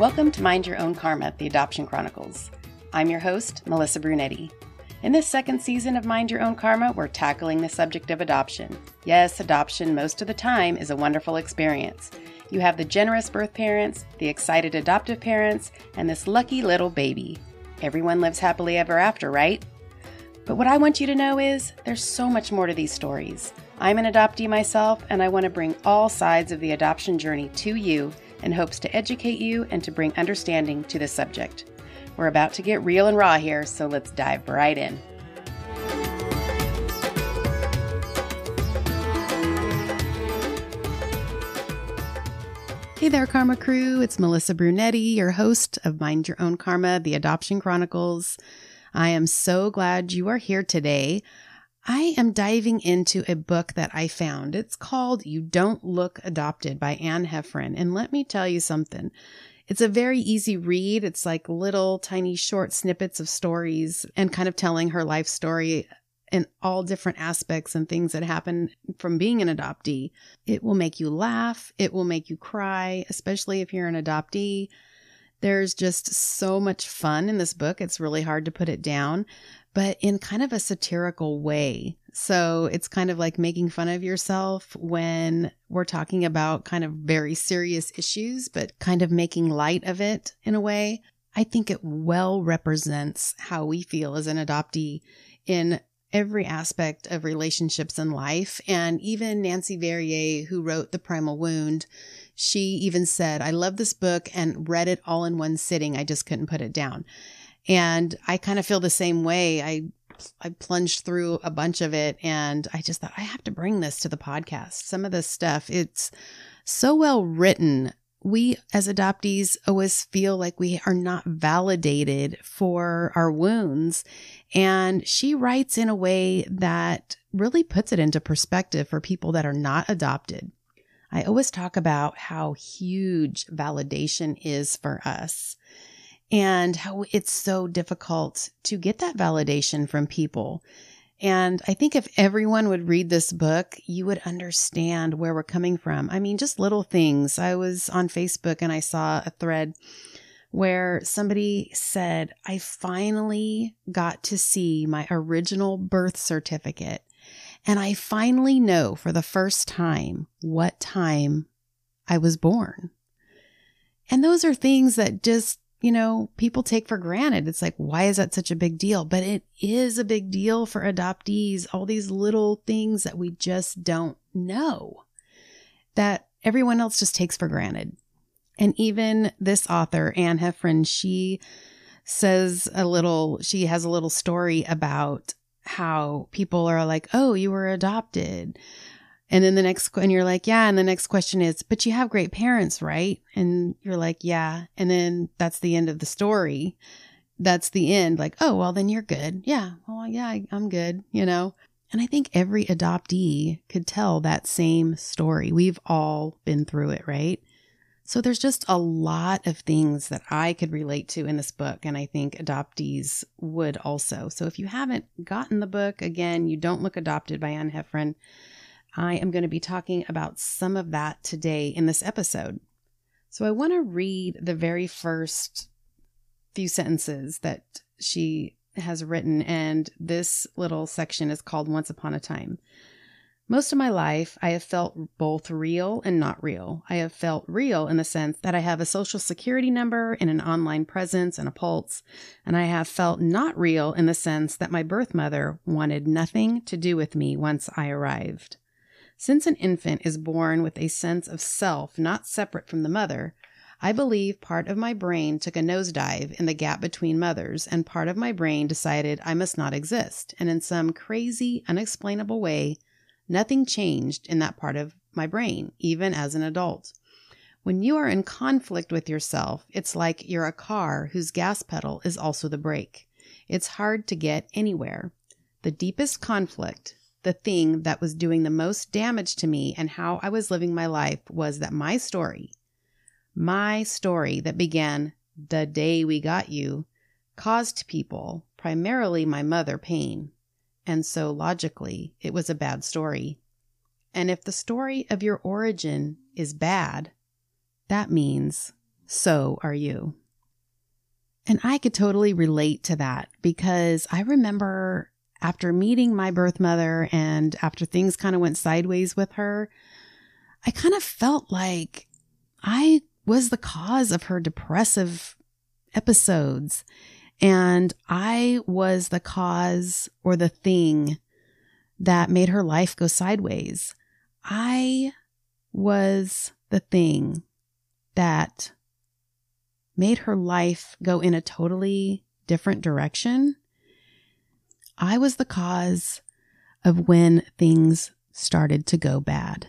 Welcome to Mind Your Own Karma, the Adoption Chronicles. I'm your host, Melissa Brunetti. In this second season of Mind Your Own Karma, we're tackling the subject of adoption. Yes, adoption most of the time is a wonderful experience. You have the generous birth parents, the excited adoptive parents, and this lucky little baby. Everyone lives happily ever after, right? But what I want you to know is there's so much more to these stories. I'm an adoptee myself, and I want to bring all sides of the adoption journey to you in hopes to educate you and to bring understanding to this subject. We're about to get real and raw here, so let's dive right in. Hey there, Karma Crew. It's Melissa Brunetti, your host of Mind Your Own Karma, the Adoption Chronicles. I am so glad you are here today. I am diving into a book that I found. It's called You Don't Look Adopted by Anne Heffron. And let me tell you something. It's a very easy read. It's like little tiny short snippets of stories and kind of telling her life story in all different aspects and things that happen from being an adoptee. It will make you laugh. It will make you cry, especially if you're an adoptee. There's just so much fun in this book. It's really hard to put it down but in kind of a satirical way. So it's kind of like making fun of yourself when we're talking about kind of very serious issues, but kind of making light of it in a way. I think it well represents how we feel as an adoptee in every aspect of relationships in life. And even Nancy Verrier, who wrote The Primal Wound, she even said, I love this book and read it all in one sitting. I just couldn't put it down. And I kind of feel the same way. I I plunged through a bunch of it and I just thought I have to bring this to the podcast. Some of this stuff, it's so well written. We as adoptees always feel like we are not validated for our wounds. And she writes in a way that really puts it into perspective for people that are not adopted. I always talk about how huge validation is for us and how it's so difficult to get that validation from people. And I think if everyone would read this book, you would understand where we're coming from. I mean, just little things. I was on Facebook and I saw a thread where somebody said, I finally got to see my original birth certificate. And I finally know for the first time what time I was born. And those are things that just you know, people take for granted. It's like, why is that such a big deal? But it is a big deal for adoptees, all these little things that we just don't know that everyone else just takes for granted. And even this author, Anne Heffron, she says a little, she has a little story about how people are like, oh, you were adopted. And then the next, and you're like, yeah. And the next question is, but you have great parents, right? And you're like, yeah. And then that's the end of the story. That's the end. Like, oh, well, then you're good. Yeah. Well, yeah, I'm good, you know? And I think every adoptee could tell that same story. We've all been through it, right? So there's just a lot of things that I could relate to in this book. And I think adoptees would also. So if you haven't gotten the book, again, you don't look adopted by Anne Heffron. I am going to be talking about some of that today in this episode. So I want to read the very first few sentences that she has written, and this little section is called Once Upon a Time. Most of my life, I have felt both real and not real. I have felt real in the sense that I have a social security number and an online presence and a pulse, and I have felt not real in the sense that my birth mother wanted nothing to do with me once I arrived. Since an infant is born with a sense of self not separate from the mother, I believe part of my brain took a nosedive in the gap between mothers, and part of my brain decided I must not exist. And in some crazy, unexplainable way, nothing changed in that part of my brain, even as an adult. When you are in conflict with yourself, it's like you're a car whose gas pedal is also the brake. It's hard to get anywhere. The deepest conflict, the thing that was doing the most damage to me and how I was living my life was that my story, my story that began the day we got you, caused people, primarily my mother, pain. And so logically, it was a bad story. And if the story of your origin is bad, that means so are you. And I could totally relate to that because I remember after meeting my birth mother and after things kind of went sideways with her, I kind of felt like I was the cause of her depressive episodes. And I was the cause or the thing that made her life go sideways. I was the thing that made her life go in a totally different direction, I was the cause of when things started to go bad.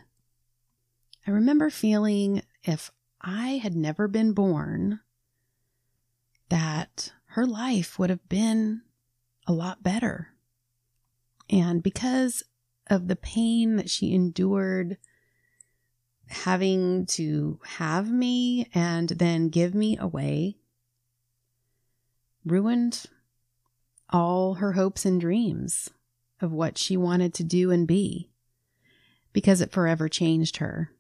I remember feeling if I had never been born, that her life would have been a lot better. And because of the pain that she endured having to have me and then give me away ruined all her hopes and dreams of what she wanted to do and be because it forever changed her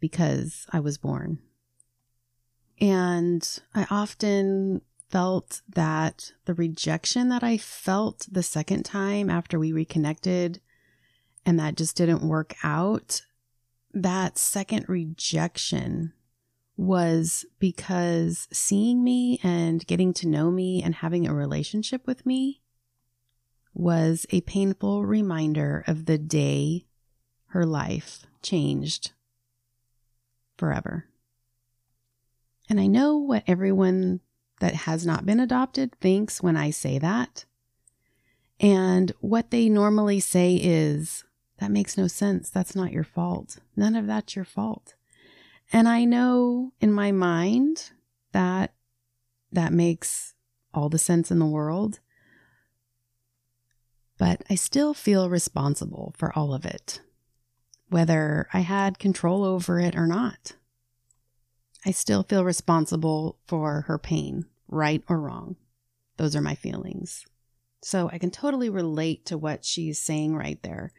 because I was born. And I often felt that the rejection that I felt the second time after we reconnected and that just didn't work out that second rejection was because seeing me and getting to know me and having a relationship with me was a painful reminder of the day her life changed forever. And I know what everyone that has not been adopted thinks when I say that. And what they normally say is, that makes no sense. That's not your fault. None of that's your fault. And I know in my mind that that makes all the sense in the world. But I still feel responsible for all of it, whether I had control over it or not. I still feel responsible for her pain, right or wrong. Those are my feelings. So I can totally relate to what she's saying right there.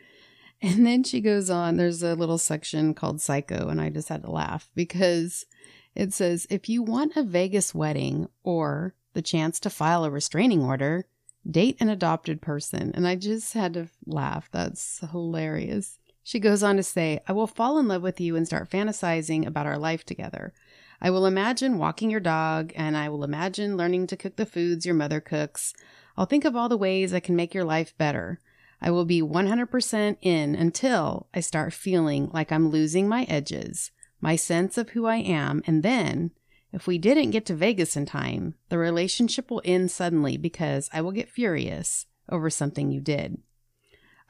And then she goes on, there's a little section called Psycho, and I just had to laugh because it says if you want a Vegas wedding or the chance to file a restraining order, date an adopted person. And I just had to laugh. That's hilarious. She goes on to say, I will fall in love with you and start fantasizing about our life together. I will imagine walking your dog, and I will imagine learning to cook the foods your mother cooks. I'll think of all the ways I can make your life better. I will be 100% in until I start feeling like I'm losing my edges, my sense of who I am, and then, if we didn't get to Vegas in time, the relationship will end suddenly because I will get furious over something you did.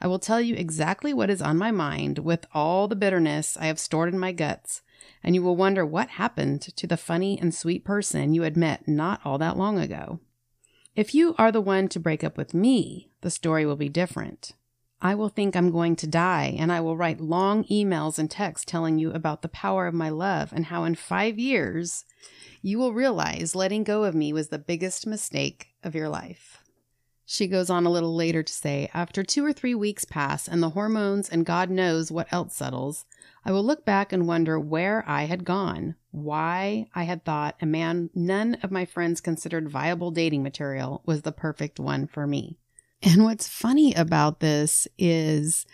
I will tell you exactly what is on my mind with all the bitterness I have stored in my guts, and you will wonder what happened to the funny and sweet person you had met not all that long ago. If you are the one to break up with me, the story will be different. I will think I'm going to die, and I will write long emails and texts telling you about the power of my love and how in five years you will realize letting go of me was the biggest mistake of your life. She goes on a little later to say, After two or three weeks pass and the hormones and God knows what else settles, I will look back and wonder where I had gone, why I had thought a man none of my friends considered viable dating material was the perfect one for me. And what's funny about this is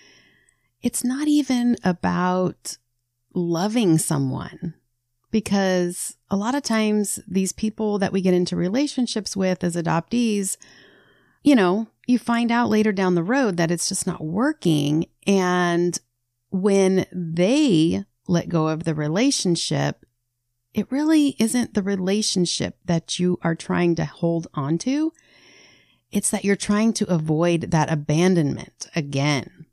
it's not even about loving someone because a lot of times these people that we get into relationships with as adoptees, you know, you find out later down the road that it's just not working. And when they let go of the relationship, it really isn't the relationship that you are trying to hold on to. It's that you're trying to avoid that abandonment again.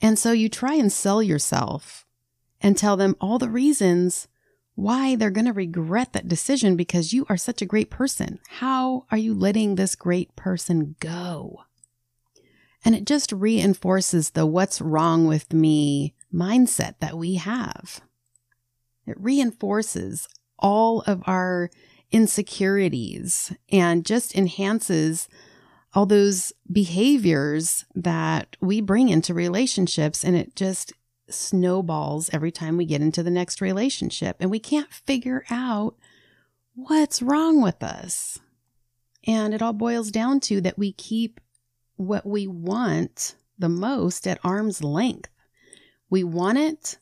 And so you try and sell yourself and tell them all the reasons why they're going to regret that decision because you are such a great person. How are you letting this great person go? And it just reinforces the what's wrong with me mindset that we have. It reinforces all of our insecurities and just enhances all those behaviors that we bring into relationships. And it just snowballs every time we get into the next relationship and we can't figure out what's wrong with us. And it all boils down to that we keep what we want the most at arm's length. We want it,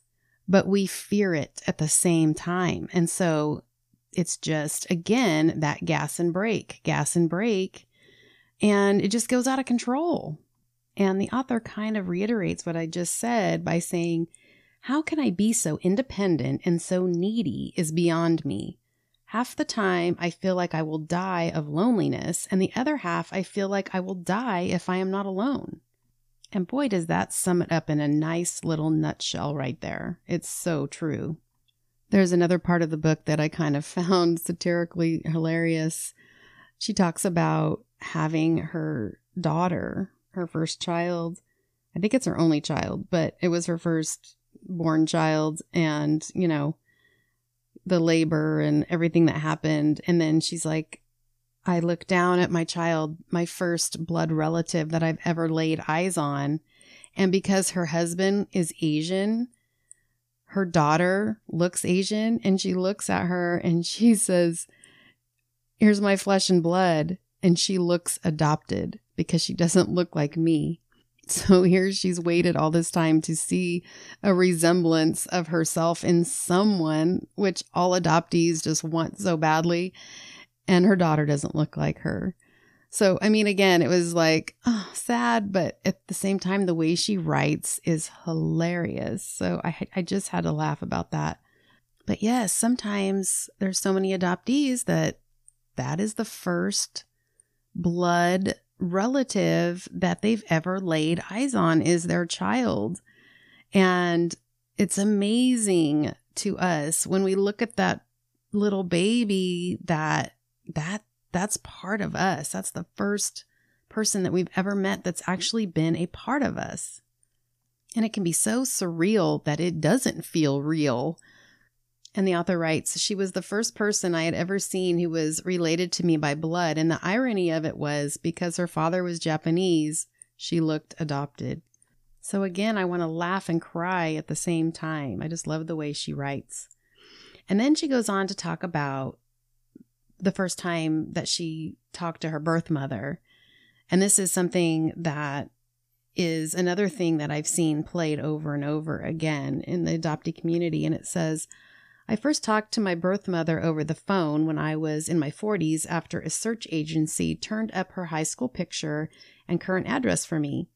but we fear it at the same time. And so it's just, again, that gas and brake, gas and brake. And it just goes out of control. And the author kind of reiterates what I just said by saying, How can I be so independent and so needy is beyond me. Half the time, I feel like I will die of loneliness, and the other half, I feel like I will die if I am not alone. And boy, does that sum it up in a nice little nutshell right there. It's so true. There's another part of the book that I kind of found satirically hilarious. She talks about having her daughter, her first child. I think it's her only child, but it was her first born child. And, you know, the labor and everything that happened. And then she's like, I look down at my child, my first blood relative that I've ever laid eyes on. And because her husband is Asian, her daughter looks Asian and she looks at her and she says, Here's my flesh and blood. And she looks adopted because she doesn't look like me. So here she's waited all this time to see a resemblance of herself in someone, which all adoptees just want so badly. And her daughter doesn't look like her. So, I mean, again, it was like, oh, sad, but at the same time, the way she writes is hilarious. So I, I just had to laugh about that. But yes, sometimes there's so many adoptees that that is the first blood relative that they've ever laid eyes on is their child. And it's amazing to us when we look at that little baby that that that's part of us. That's the first person that we've ever met that's actually been a part of us. And it can be so surreal that it doesn't feel real and the author writes, She was the first person I had ever seen who was related to me by blood. And the irony of it was because her father was Japanese, she looked adopted. So again, I want to laugh and cry at the same time. I just love the way she writes. And then she goes on to talk about the first time that she talked to her birth mother. And this is something that is another thing that I've seen played over and over again in the adoptee community. And it says, I first talked to my birth mother over the phone when I was in my 40s after a search agency turned up her high school picture and current address for me.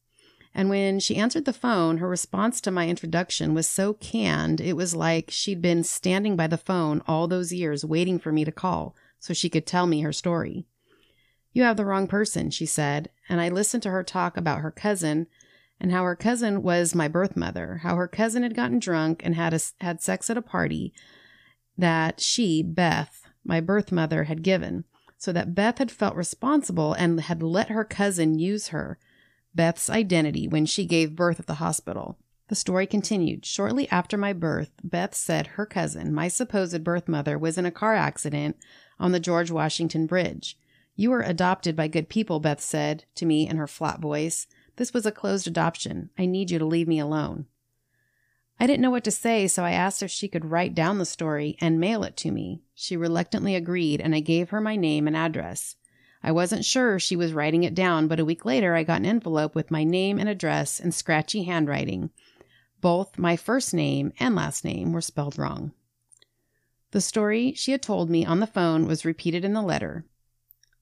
And when she answered the phone, her response to my introduction was so canned, it was like she'd been standing by the phone all those years waiting for me to call so she could tell me her story. You have the wrong person, she said, and I listened to her talk about her cousin and how her cousin was my birth mother, how her cousin had gotten drunk and had a, had sex at a party, that she, Beth, my birth mother, had given, so that Beth had felt responsible and had let her cousin use her, Beth's identity, when she gave birth at the hospital. The story continued. Shortly after my birth, Beth said her cousin, my supposed birth mother, was in a car accident on the George Washington Bridge. You were adopted by good people, Beth said to me in her flat voice. This was a closed adoption. I need you to leave me alone. I didn't know what to say, so I asked if she could write down the story and mail it to me. She reluctantly agreed, and I gave her my name and address. I wasn't sure she was writing it down, but a week later I got an envelope with my name and address in scratchy handwriting. Both my first name and last name were spelled wrong. The story she had told me on the phone was repeated in the letter.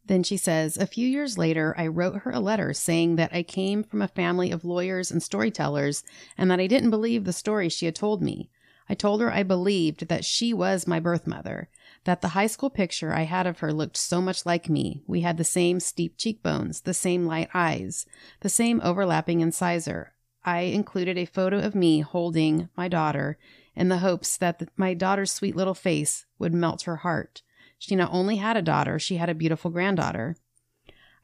Then she says, A few years later, I wrote her a letter saying that I came from a family of lawyers and storytellers and that I didn't believe the story she had told me. I told her I believed that she was my birth mother, that the high school picture I had of her looked so much like me. We had the same steep cheekbones, the same light eyes, the same overlapping incisor. I included a photo of me holding my daughter in the hopes that my daughter's sweet little face would melt her heart. She not only had a daughter, she had a beautiful granddaughter.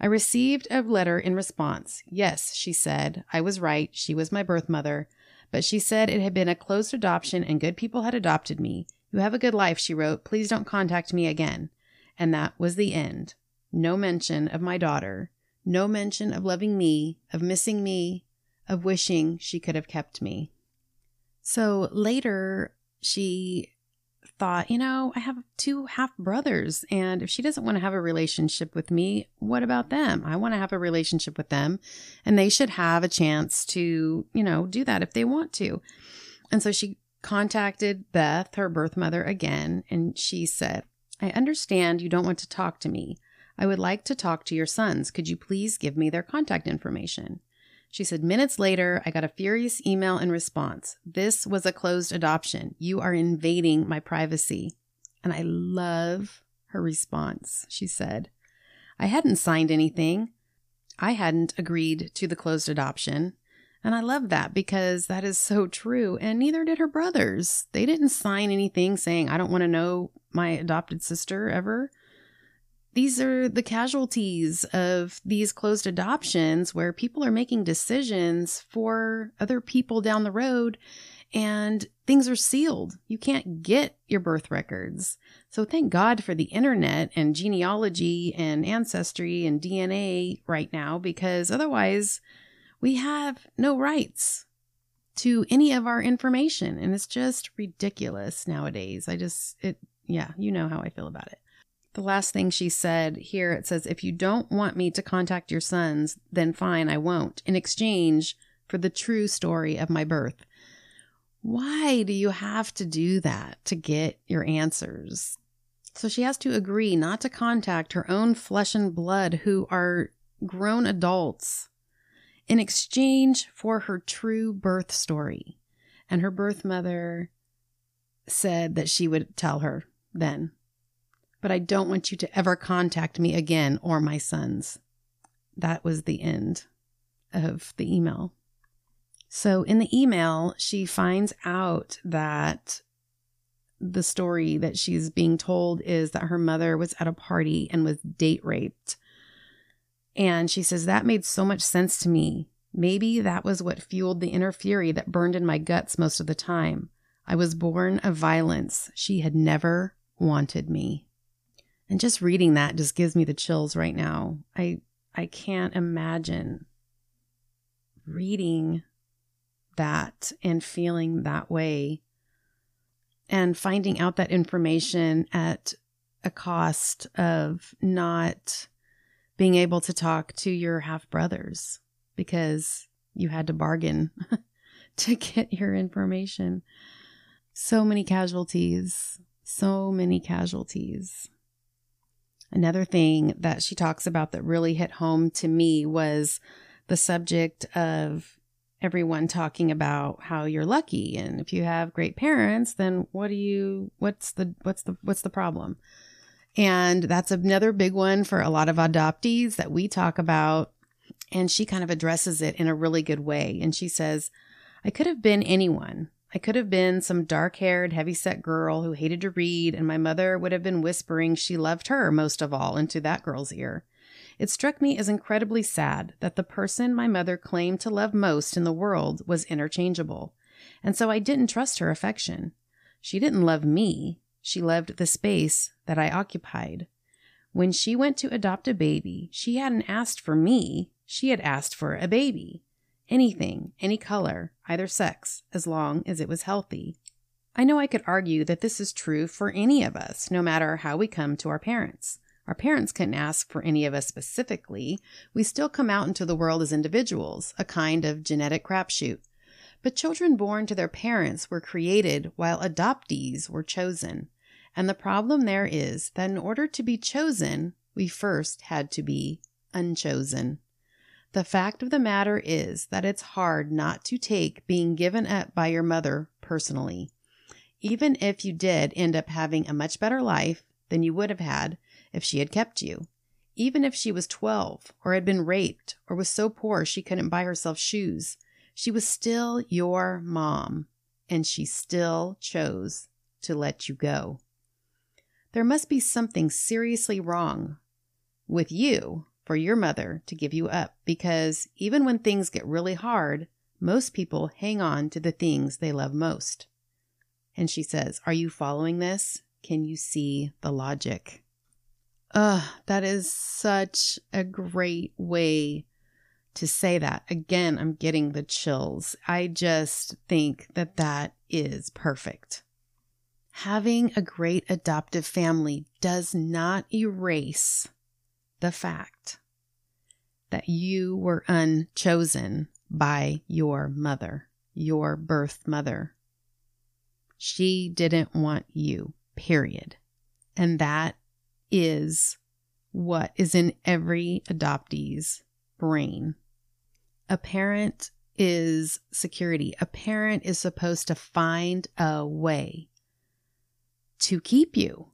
I received a letter in response. Yes, she said, I was right. She was my birth mother. But she said it had been a closed adoption and good people had adopted me. You have a good life, she wrote. Please don't contact me again. And that was the end. No mention of my daughter. No mention of loving me, of missing me, of wishing she could have kept me. So later, she thought, you know, I have two half brothers, and if she doesn't want to have a relationship with me, what about them? I want to have a relationship with them, and they should have a chance to, you know, do that if they want to. And so she contacted Beth, her birth mother, again, and she said, I understand you don't want to talk to me. I would like to talk to your sons. Could you please give me their contact information? She said, Minutes later, I got a furious email in response. This was a closed adoption. You are invading my privacy. And I love her response. She said, I hadn't signed anything. I hadn't agreed to the closed adoption. And I love that because that is so true. And neither did her brothers. They didn't sign anything saying, I don't want to know my adopted sister ever these are the casualties of these closed adoptions where people are making decisions for other people down the road and things are sealed. You can't get your birth records. So thank God for the internet and genealogy and ancestry and DNA right now because otherwise we have no rights to any of our information and it's just ridiculous nowadays. I just it yeah, you know how I feel about it. The last thing she said here it says, If you don't want me to contact your sons, then fine, I won't, in exchange for the true story of my birth. Why do you have to do that to get your answers? So she has to agree not to contact her own flesh and blood who are grown adults in exchange for her true birth story. And her birth mother said that she would tell her then but I don't want you to ever contact me again or my sons. That was the end of the email. So in the email, she finds out that the story that she's being told is that her mother was at a party and was date raped. And she says, That made so much sense to me. Maybe that was what fueled the inner fury that burned in my guts most of the time. I was born of violence. She had never wanted me. And just reading that just gives me the chills right now. I I can't imagine reading that and feeling that way and finding out that information at a cost of not being able to talk to your half brothers because you had to bargain to get your information. So many casualties, so many casualties. Another thing that she talks about that really hit home to me was the subject of everyone talking about how you're lucky. And if you have great parents then what do you what's the what's the what's the problem? And that's another big one for a lot of adoptees that we talk about. And she kind of addresses it in a really good way. And she says i could have been anyone I could have been some dark haired, heavy set girl who hated to read, and my mother would have been whispering she loved her most of all into that girl's ear. It struck me as incredibly sad that the person my mother claimed to love most in the world was interchangeable, and so I didn't trust her affection. She didn't love me, she loved the space that I occupied. When she went to adopt a baby, she hadn't asked for me, she had asked for a baby. Anything, any color, either sex, as long as it was healthy. I know I could argue that this is true for any of us, no matter how we come to our parents. Our parents couldn't ask for any of us specifically. We still come out into the world as individuals, a kind of genetic crapshoot. But children born to their parents were created while adoptees were chosen. And the problem there is that in order to be chosen, we first had to be unchosen. The fact of the matter is that it's hard not to take being given up by your mother personally. Even if you did end up having a much better life than you would have had if she had kept you. Even if she was 12 or had been raped or was so poor she couldn't buy herself shoes, she was still your mom and she still chose to let you go. There must be something seriously wrong with you for your mother to give you up because even when things get really hard, most people hang on to the things they love most. And she says, Are you following this? Can you see the logic? Ugh, that is such a great way to say that. Again, I'm getting the chills. I just think that that is perfect. Having a great adoptive family does not erase the fact that you were unchosen by your mother, your birth mother. She didn't want you, period. And that is what is in every adoptee's brain. A parent is security. A parent is supposed to find a way to keep you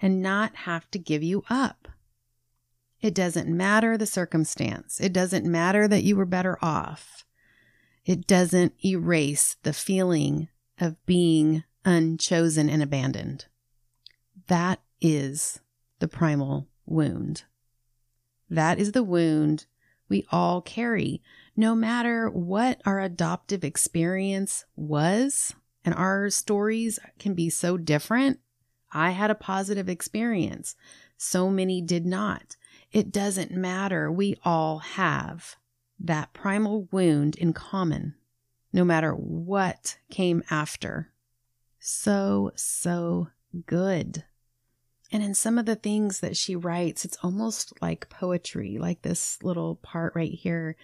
and not have to give you up. It doesn't matter the circumstance. It doesn't matter that you were better off. It doesn't erase the feeling of being unchosen and abandoned. That is the primal wound. That is the wound we all carry, no matter what our adoptive experience was. And our stories can be so different. I had a positive experience. So many did not. It doesn't matter. We all have that primal wound in common, no matter what came after. So, so good. And in some of the things that she writes, it's almost like poetry, like this little part right here.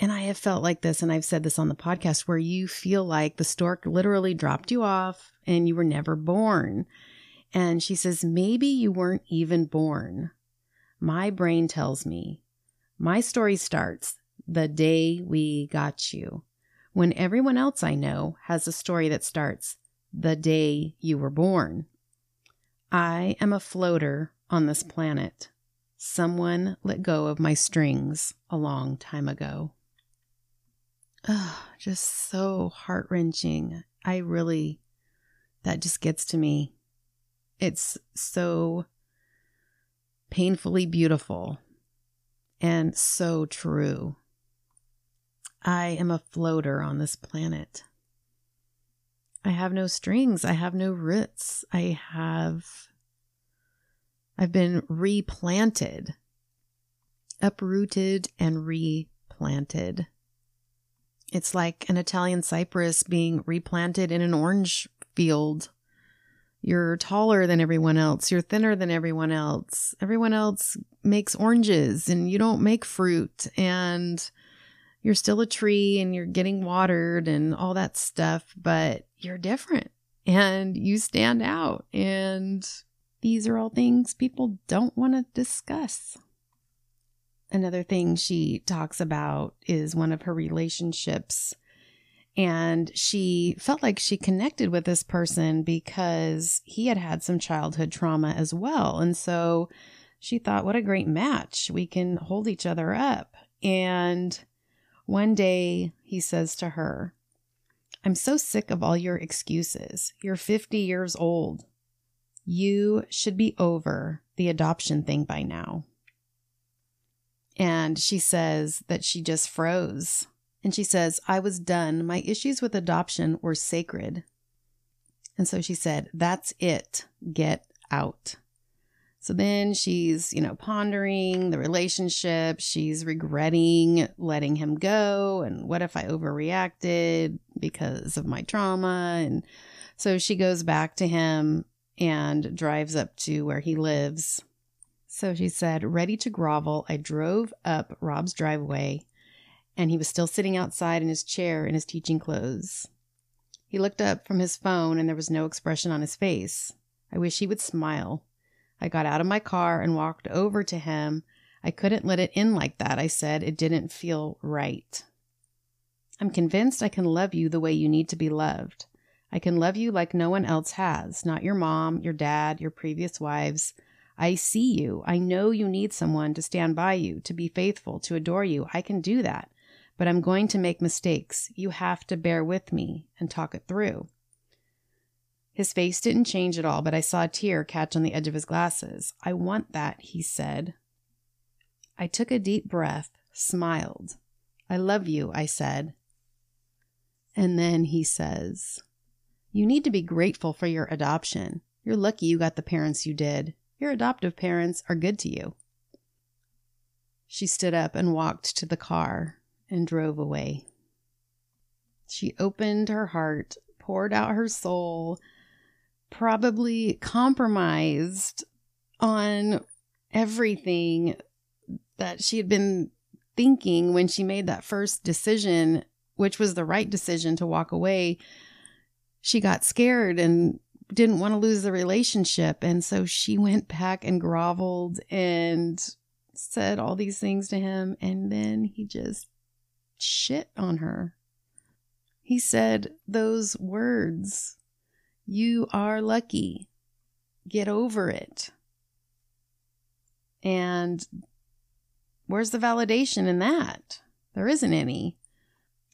And I have felt like this, and I've said this on the podcast, where you feel like the stork literally dropped you off and you were never born. And she says, maybe you weren't even born. My brain tells me my story starts the day we got you, when everyone else I know has a story that starts the day you were born. I am a floater on this planet. Someone let go of my strings a long time ago. Oh, just so heart wrenching. I really, that just gets to me. It's so painfully beautiful and so true. I am a floater on this planet. I have no strings. I have no roots. I have. I've been replanted, uprooted, and replanted. It's like an Italian cypress being replanted in an orange field. You're taller than everyone else. You're thinner than everyone else. Everyone else makes oranges and you don't make fruit. And you're still a tree and you're getting watered and all that stuff, but you're different and you stand out. And these are all things people don't want to discuss. Another thing she talks about is one of her relationships. And she felt like she connected with this person because he had had some childhood trauma as well. And so she thought, what a great match. We can hold each other up. And one day he says to her, I'm so sick of all your excuses. You're 50 years old. You should be over the adoption thing by now. And she says that she just froze. And she says, I was done. My issues with adoption were sacred. And so she said, That's it. Get out. So then she's, you know, pondering the relationship. She's regretting letting him go. And what if I overreacted because of my trauma? And so she goes back to him and drives up to where he lives. So she said, ready to grovel, I drove up Rob's driveway and he was still sitting outside in his chair in his teaching clothes. He looked up from his phone and there was no expression on his face. I wish he would smile. I got out of my car and walked over to him. I couldn't let it in like that, I said. It didn't feel right. I'm convinced I can love you the way you need to be loved. I can love you like no one else has, not your mom, your dad, your previous wives. I see you. I know you need someone to stand by you, to be faithful, to adore you. I can do that. But I'm going to make mistakes. You have to bear with me and talk it through. His face didn't change at all, but I saw a tear catch on the edge of his glasses. I want that, he said. I took a deep breath, smiled. I love you, I said. And then he says, You need to be grateful for your adoption. You're lucky you got the parents you did. Your adoptive parents are good to you. She stood up and walked to the car and drove away. She opened her heart, poured out her soul, probably compromised on everything that she had been thinking when she made that first decision, which was the right decision to walk away. She got scared and didn't want to lose the relationship. And so she went back and groveled and said all these things to him. And then he just shit on her. He said those words You are lucky. Get over it. And where's the validation in that? There isn't any.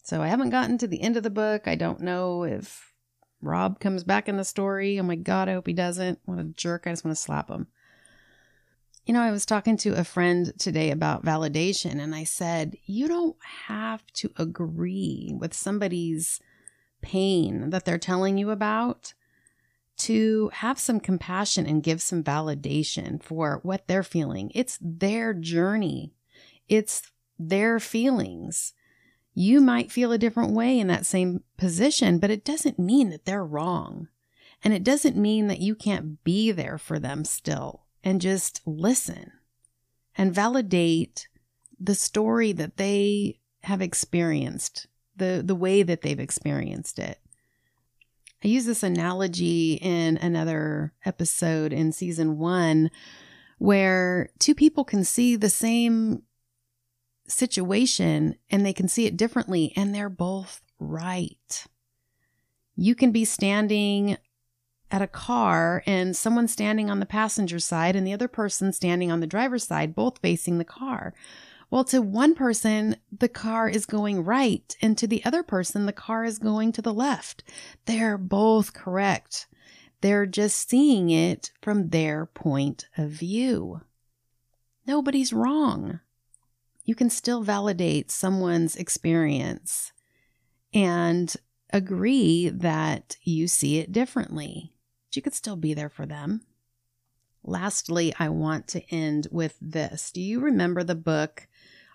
So I haven't gotten to the end of the book. I don't know if Rob comes back in the story. Oh my God, I hope he doesn't. What a jerk. I just want to slap him. You know, I was talking to a friend today about validation, and I said, You don't have to agree with somebody's pain that they're telling you about to have some compassion and give some validation for what they're feeling. It's their journey, it's their feelings. You might feel a different way in that same position, but it doesn't mean that they're wrong. And it doesn't mean that you can't be there for them still and just listen and validate the story that they have experienced, the, the way that they've experienced it. I use this analogy in another episode in season one where two people can see the same situation and they can see it differently, and they're both right. You can be standing at a car and someone standing on the passenger side and the other person standing on the driver's side, both facing the car. Well, to one person, the car is going right, and to the other person, the car is going to the left. They're both correct. They're just seeing it from their point of view. Nobody's wrong you can still validate someone's experience and agree that you see it differently. You could still be there for them. Lastly, I want to end with this. Do you remember the book,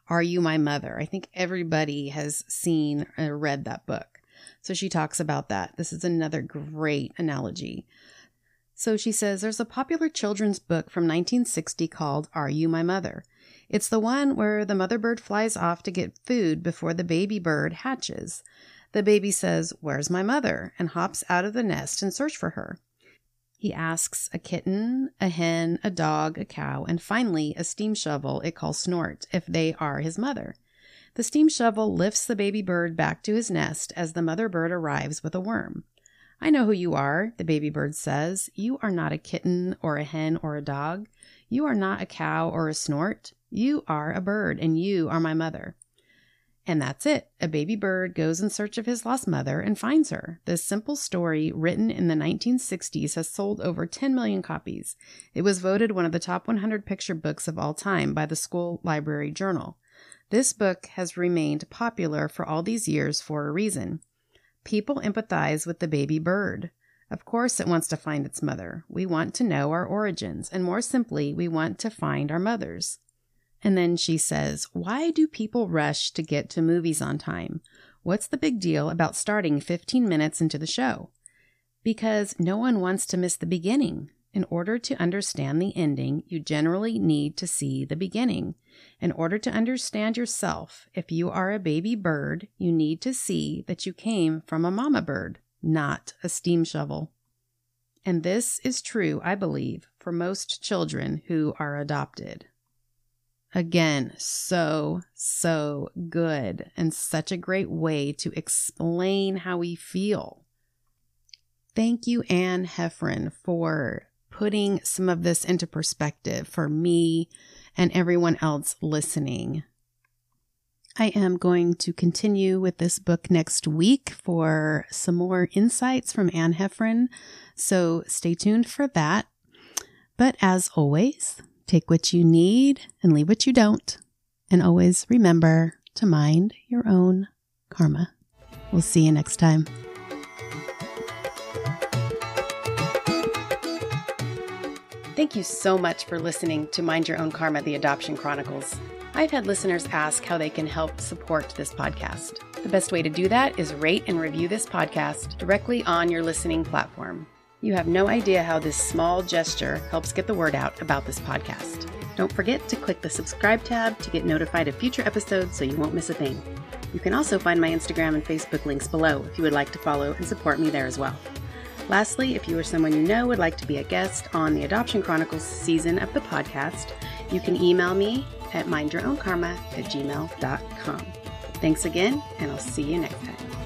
Are You My Mother? I think everybody has seen or read that book. So she talks about that. This is another great analogy. So she says there's a popular children's book from 1960 called Are You My Mother? It's the one where the mother bird flies off to get food before the baby bird hatches. The baby says, Where's my mother? and hops out of the nest in search for her. He asks a kitten, a hen, a dog, a cow, and finally a steam shovel it calls Snort if they are his mother. The steam shovel lifts the baby bird back to his nest as the mother bird arrives with a worm. I know who you are, the baby bird says. You are not a kitten or a hen or a dog. You are not a cow or a snort. You are a bird, and you are my mother. And that's it. A baby bird goes in search of his lost mother and finds her. This simple story, written in the 1960s, has sold over 10 million copies. It was voted one of the top 100 picture books of all time by the School Library Journal. This book has remained popular for all these years for a reason. People empathize with the baby bird. Of course, it wants to find its mother. We want to know our origins, and more simply, we want to find our mothers. And then she says, Why do people rush to get to movies on time? What's the big deal about starting 15 minutes into the show? Because no one wants to miss the beginning. In order to understand the ending, you generally need to see the beginning. In order to understand yourself, if you are a baby bird, you need to see that you came from a mama bird, not a steam shovel. And this is true, I believe, for most children who are adopted. Again, so, so good and such a great way to explain how we feel. Thank you, Anne Heffron, for putting some of this into perspective for me and everyone else listening. I am going to continue with this book next week for some more insights from Anne Heffron, so stay tuned for that. But as always, Take what you need and leave what you don't. And always remember to mind your own karma. We'll see you next time. Thank you so much for listening to Mind Your Own Karma, the Adoption Chronicles. I've had listeners ask how they can help support this podcast. The best way to do that is rate and review this podcast directly on your listening platform. You have no idea how this small gesture helps get the word out about this podcast. Don't forget to click the subscribe tab to get notified of future episodes so you won't miss a thing. You can also find my Instagram and Facebook links below if you would like to follow and support me there as well. Lastly, if you or someone you know would like to be a guest on the Adoption Chronicles season of the podcast, you can email me at mindyourownkarma at gmail.com. Thanks again, and I'll see you next time.